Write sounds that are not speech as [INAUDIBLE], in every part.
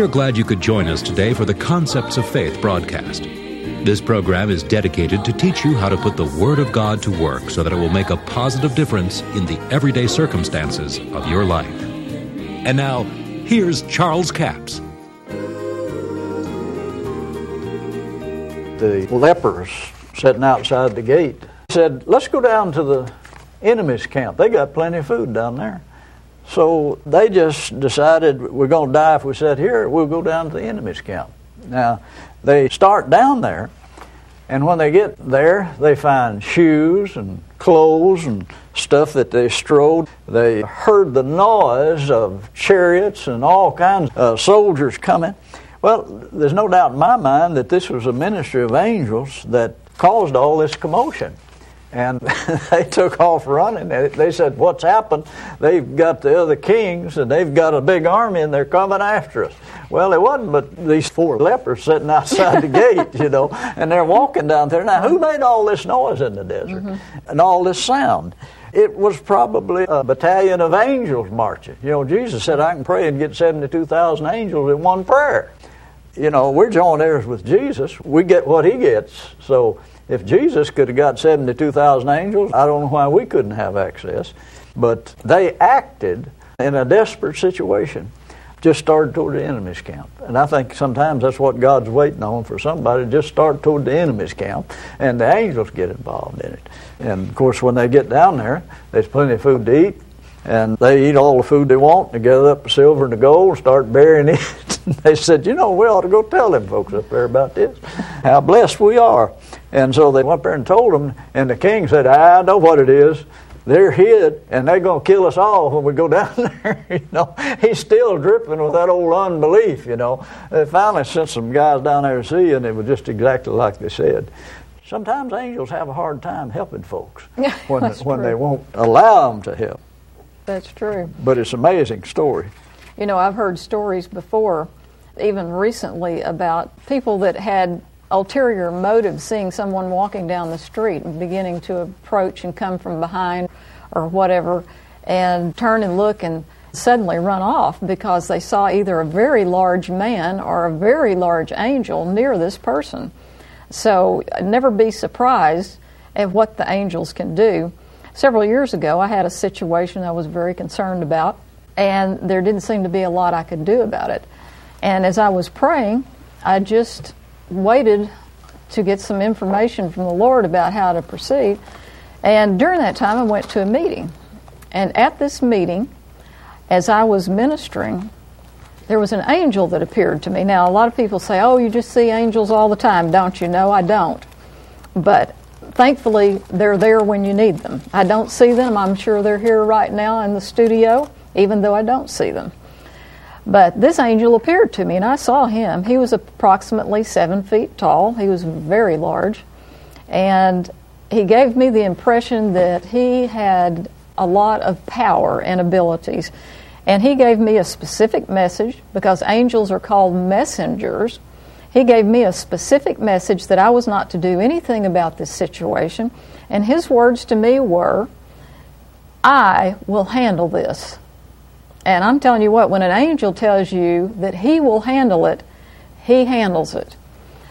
We are glad you could join us today for the Concepts of Faith broadcast. This program is dedicated to teach you how to put the Word of God to work so that it will make a positive difference in the everyday circumstances of your life. And now, here's Charles Capps. The lepers sitting outside the gate said, Let's go down to the enemy's camp. They got plenty of food down there. So they just decided we're going to die if we sit here, we'll go down to the enemy's camp. Now, they start down there, and when they get there, they find shoes and clothes and stuff that they strode. They heard the noise of chariots and all kinds of soldiers coming. Well, there's no doubt in my mind that this was a ministry of angels that caused all this commotion. And [LAUGHS] they took off running. They said, What's happened? They've got the other kings and they've got a big army and they're coming after us. Well, it wasn't but these four lepers sitting outside the [LAUGHS] gate, you know, and they're walking down there. Now, who made all this noise in the desert mm-hmm. and all this sound? It was probably a battalion of angels marching. You know, Jesus said, I can pray and get 72,000 angels in one prayer. You know, we're joint heirs with Jesus. We get what he gets. So if Jesus could have got 72,000 angels, I don't know why we couldn't have access. But they acted in a desperate situation. Just started toward the enemy's camp. And I think sometimes that's what God's waiting on for somebody to just start toward the enemy's camp and the angels get involved in it. And of course, when they get down there, there's plenty of food to eat and they eat all the food they want. They gather up the silver and the gold, start burying it. [LAUGHS] they said, you know, we ought to go tell them folks up there about this, how blessed we are. And so they went there and told them, and the king said, I know what it is. They're hid, and they're going to kill us all when we go [LAUGHS] down there. [LAUGHS] you know, he's still dripping with that old unbelief. You know, they finally sent some guys down there to see, and it was just exactly like they said. Sometimes angels have a hard time helping folks [LAUGHS] when, when they won't allow them to help. That's true. But it's an amazing story. You know, I've heard stories before, even recently, about people that had ulterior motive seeing someone walking down the street and beginning to approach and come from behind or whatever and turn and look and suddenly run off because they saw either a very large man or a very large angel near this person. So never be surprised at what the angels can do. Several years ago, I had a situation I was very concerned about, and there didn't seem to be a lot I could do about it. And as I was praying, I just waited to get some information from the Lord about how to proceed. And during that time, I went to a meeting. And at this meeting, as I was ministering, there was an angel that appeared to me. Now, a lot of people say, Oh, you just see angels all the time, don't you? No, I don't. But thankfully, they're there when you need them. I don't see them. I'm sure they're here right now in the studio, even though I don't see them. But this angel appeared to me, and I saw him. He was approximately seven feet tall, he was very large, and he gave me the impression that he had a lot of power and abilities. And he gave me a specific message because angels are called messengers. He gave me a specific message that I was not to do anything about this situation. And his words to me were, I will handle this. And I'm telling you what, when an angel tells you that he will handle it, he handles it.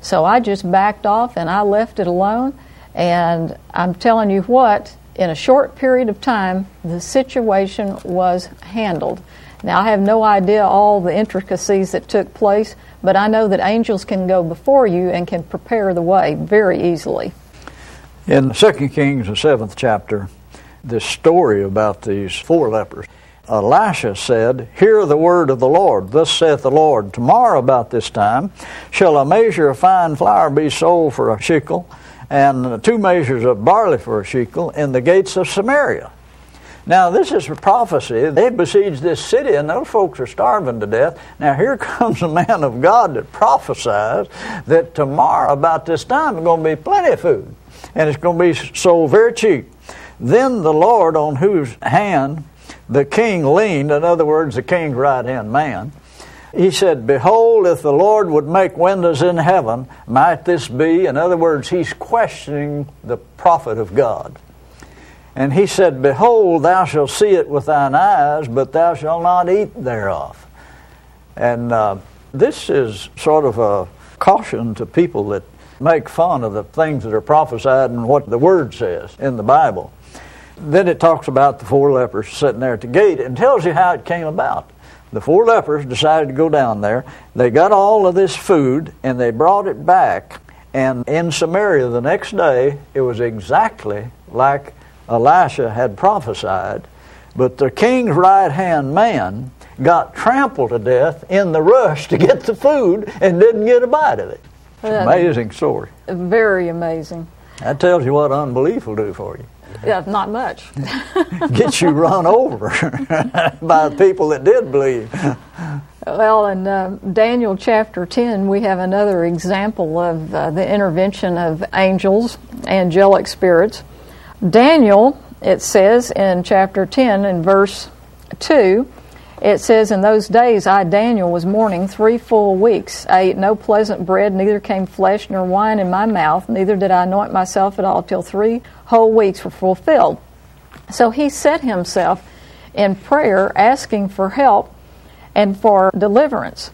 So I just backed off and I left it alone. And I'm telling you what, in a short period of time, the situation was handled. Now, I have no idea all the intricacies that took place, but I know that angels can go before you and can prepare the way very easily. In 2 Kings, the seventh chapter, this story about these four lepers. Elisha said, Hear the word of the Lord. Thus saith the Lord, Tomorrow about this time shall a measure of fine flour be sold for a shekel, and two measures of barley for a shekel in the gates of Samaria. Now, this is a prophecy. They besieged this city, and those folks are starving to death. Now, here [LAUGHS] comes a man of God that prophesies that tomorrow, about this time, there's going to be plenty of food, and it's going to be sold very cheap. Then the Lord, on whose hand the king leaned, in other words, the king's right hand man, he said, Behold, if the Lord would make windows in heaven, might this be? In other words, he's questioning the prophet of God. And he said, Behold, thou shalt see it with thine eyes, but thou shalt not eat thereof. And uh, This is sort of a caution to people that make fun of the things that are prophesied and what the Word says in the Bible. Then it talks about the four lepers sitting there at the gate and tells you how it came about. The four lepers decided to go down there. They got all of this food and they brought it back. And in Samaria the next day, it was exactly like Elisha had prophesied. But the king's right hand man got trampled to death in the rush to get the food and didn't get a bite of it. Amazing story. Very amazing. That tells you what unbelief will do for you. Yeah, not much. [LAUGHS] Get you run over [LAUGHS] by people that did believe. Well, in uh, Daniel chapter 10, we have another example of uh, the intervention of angels, angelic spirits. Daniel, it says in chapter 10, in verse 2, it says, In those days I, Daniel, was mourning three full weeks. I ate no pleasant bread, neither came flesh nor wine in my mouth, neither did I anoint myself at all till three whole weeks were fulfilled. So he set himself in prayer, asking for help and for deliverance.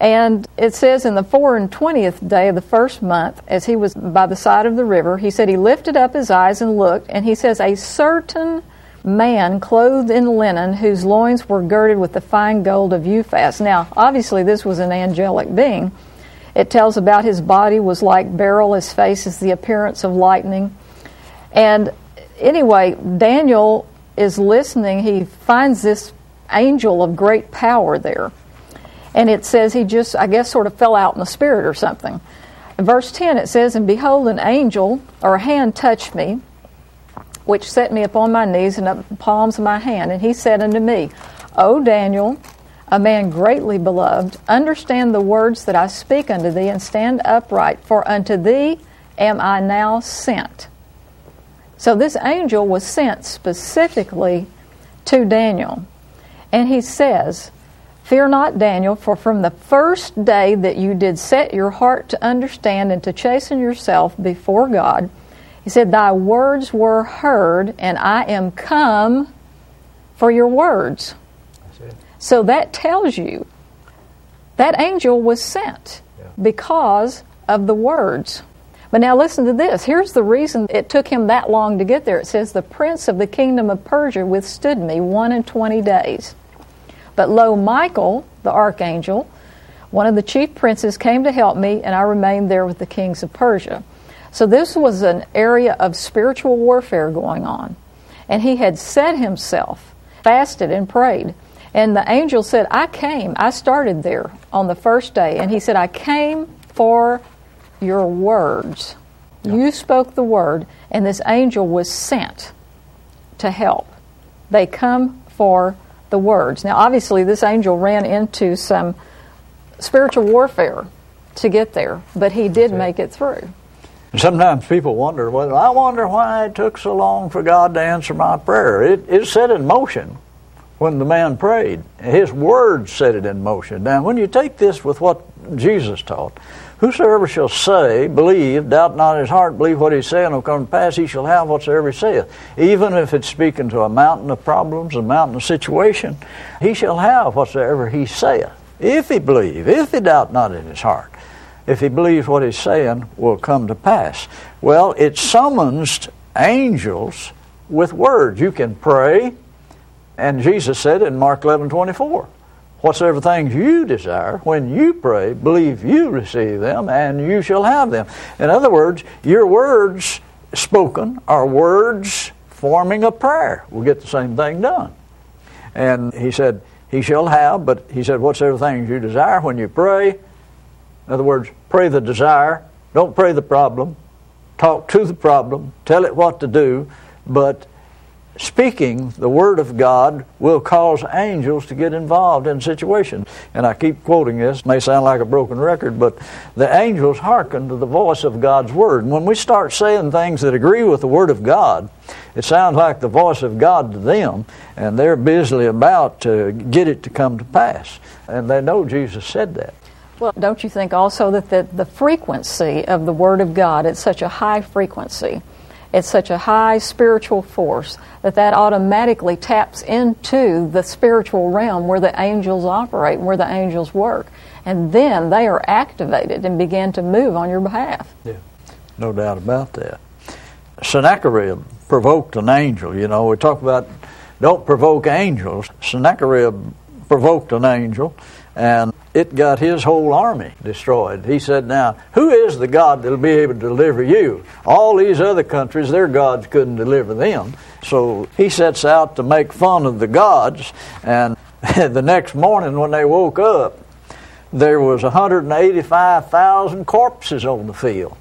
And it says in the four and twentieth day of the first month, as he was by the side of the river, he said he lifted up his eyes and looked, and he says, A certain man clothed in linen whose loins were girded with the fine gold of Uphaz. Now, obviously, this was an angelic being. It tells about his body was like beryl, his face is the appearance of lightning. And anyway, Daniel is listening. He finds this angel of great power there. And it says he just, I guess, sort of fell out in the spirit or something. In verse 10, it says, And behold, an angel or a hand touched me which set me upon my knees and up the palms of my hand. And he said unto me, O Daniel, a man greatly beloved, understand the words that I speak unto thee, and stand upright, for unto thee am I now sent. So this angel was sent specifically to Daniel. And he says, Fear not, Daniel, for from the first day that you did set your heart to understand and to chasten yourself before God, he said, Thy words were heard, and I am come for your words. So that tells you that angel was sent yeah. because of the words. But now listen to this. Here's the reason it took him that long to get there. It says, The prince of the kingdom of Persia withstood me one and twenty days. But lo, Michael, the archangel, one of the chief princes, came to help me, and I remained there with the kings of Persia. So this was an area of spiritual warfare going on. And he had set himself, fasted, and prayed. And the angel said, I came, I started there on the first day. And he said, I came for your words. You spoke the word, and this angel was sent to help. They come for the words. Now, obviously, this angel ran into some spiritual warfare to get there, but he did make it through. Sometimes people wonder, well, I wonder why it took so long for God to answer my prayer. It, it set in motion when the man prayed. His words set it in motion. Now, when you take this with what Jesus taught, whosoever shall say, believe, doubt not in his heart, believe what he saith, will come to pass, he shall have whatsoever he saith. Even if it's speaking to a mountain of problems, a mountain of situation, he shall have whatsoever he saith. If he believe, if he doubt not in his heart if he believes what he's saying, will come to pass. Well, it summons angels with words. You can pray, and Jesus said in Mark 11 24, Whatsoever things you desire, when you pray, believe you receive them, and you shall have them. In other words, your words spoken are words forming a prayer. We'll get the same thing done. And he said, He shall have, but he said, Whatsoever things you desire, when you pray, in other words, pray the desire, don't pray the problem. Talk to the problem, tell it what to do, but speaking the Word of God will cause angels to get involved in situations. And I keep quoting this, may sound like a broken record, but the angels hearken to the voice of God's Word. And when we start saying things that agree with the Word of God, it sounds like the voice of God to them, and they're busily about to get it to come to pass. And they know Jesus said that. Well, don't you think also that the, the frequency of the Word of God, it's such a high frequency, it's such a high spiritual force that that automatically taps into the spiritual realm where the angels operate, where the angels work. And then they are activated and begin to move on your behalf. Yeah, no doubt about that. Sennacherib provoked an angel. You know, we talk about don't provoke angels. Sennacherib provoked an angel, and it got his whole army destroyed. He said, Now, who is the God that'll be able to deliver you? All these other countries, their gods couldn't deliver them. So he sets out to make fun of the gods, and [LAUGHS] the next morning when they woke up, there was 185,000 corpses on the field.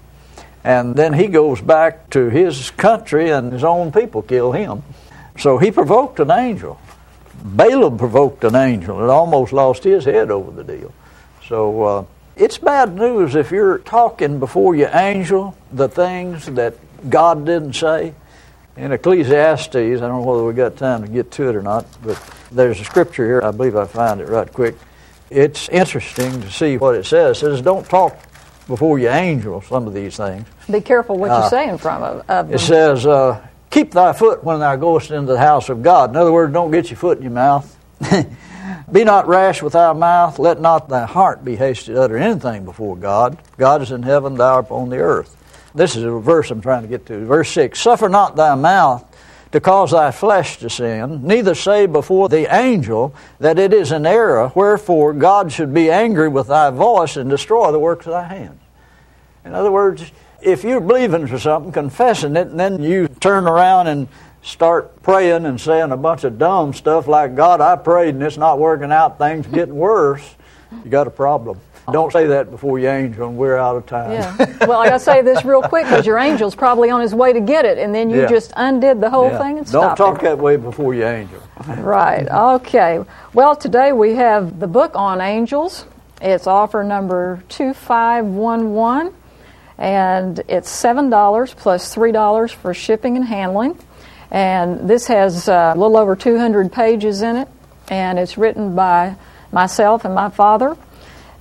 And then he goes back to his country, and his own people kill him. So he provoked an angel. Balaam provoked an angel and almost lost his head over the deal. So uh, it's bad news if you're talking before your angel the things that God didn't say. In Ecclesiastes, I don't know whether we got time to get to it or not, but there's a scripture here. I believe I find it right quick. It's interesting to see what it says. It says, "Don't talk before your angel." Some of these things. Be careful what uh, you're saying from of, of It says, uh, Keep thy foot when thou goest into the house of God. In other words, don't get your foot in your mouth. [LAUGHS] be not rash with thy mouth. Let not thy heart be hasty to utter anything before God. God is in heaven, thou art upon the earth. This is a verse I'm trying to get to. Verse 6 Suffer not thy mouth to cause thy flesh to sin, neither say before the angel that it is an error, wherefore God should be angry with thy voice and destroy the works of thy hands. In other words, if you're believing for something, confessing it, and then you turn around and start praying and saying a bunch of dumb stuff like, God, I prayed and it's not working out, things getting worse, you got a problem. Don't say that before your angel, and we're out of time. Yeah. Well, I got to say this real quick because your angel's probably on his way to get it, and then you yeah. just undid the whole yeah. thing and Don't stopped. Don't talk that way before your angel. [LAUGHS] right. Okay. Well, today we have the book on angels. It's offer number 2511 and it's $7 $3 for shipping and handling. And this has uh, a little over 200 pages in it, and it's written by myself and my father.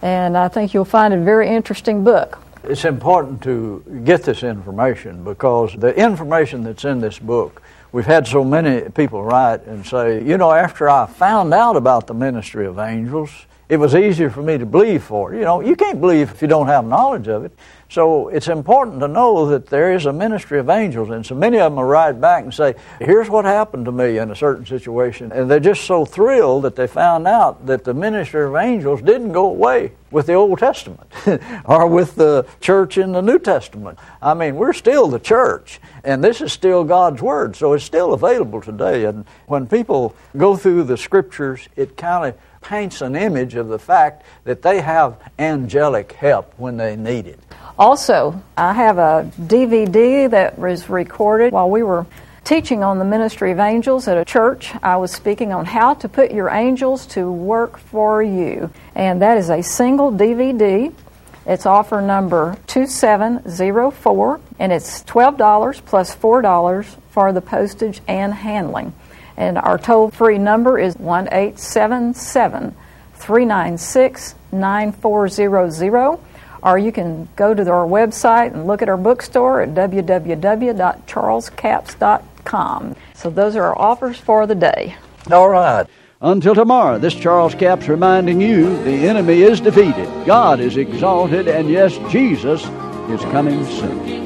And I think you'll find it a very interesting book. It's important to get this information because the information that's in this book, we've had so many people write and say, you know, after I found out about the ministry of angels, it was easier for me to believe for. You know, you can't believe if you don't have knowledge of it. So it's important to know that there is a ministry of angels, and so many of them write back and say, Here's what happened to me in a certain situation. And they're just so thrilled that they found out that the ministry of angels didn't go away with the Old Testament [LAUGHS] or with the church in the New Testament. I mean, we're still the church, and this is still God's Word, so it's still available today. And when people go through the Scriptures, it kind of paints an image of the fact that they have angelic help when they need it. Also, I have a DVD that was recorded while we were teaching on the ministry of angels at a church. I was speaking on how to put your angels to work for you. And that is a single DVD. It's offer number 2704, and it's $12 plus $4 for the postage and handling. And our toll free number is 1 877 396 9400 or you can go to our website and look at our bookstore at www.charlescapps.com. So those are our offers for the day. All right. Until tomorrow, this Charles Capps reminding you the enemy is defeated, God is exalted, and yes, Jesus is coming soon.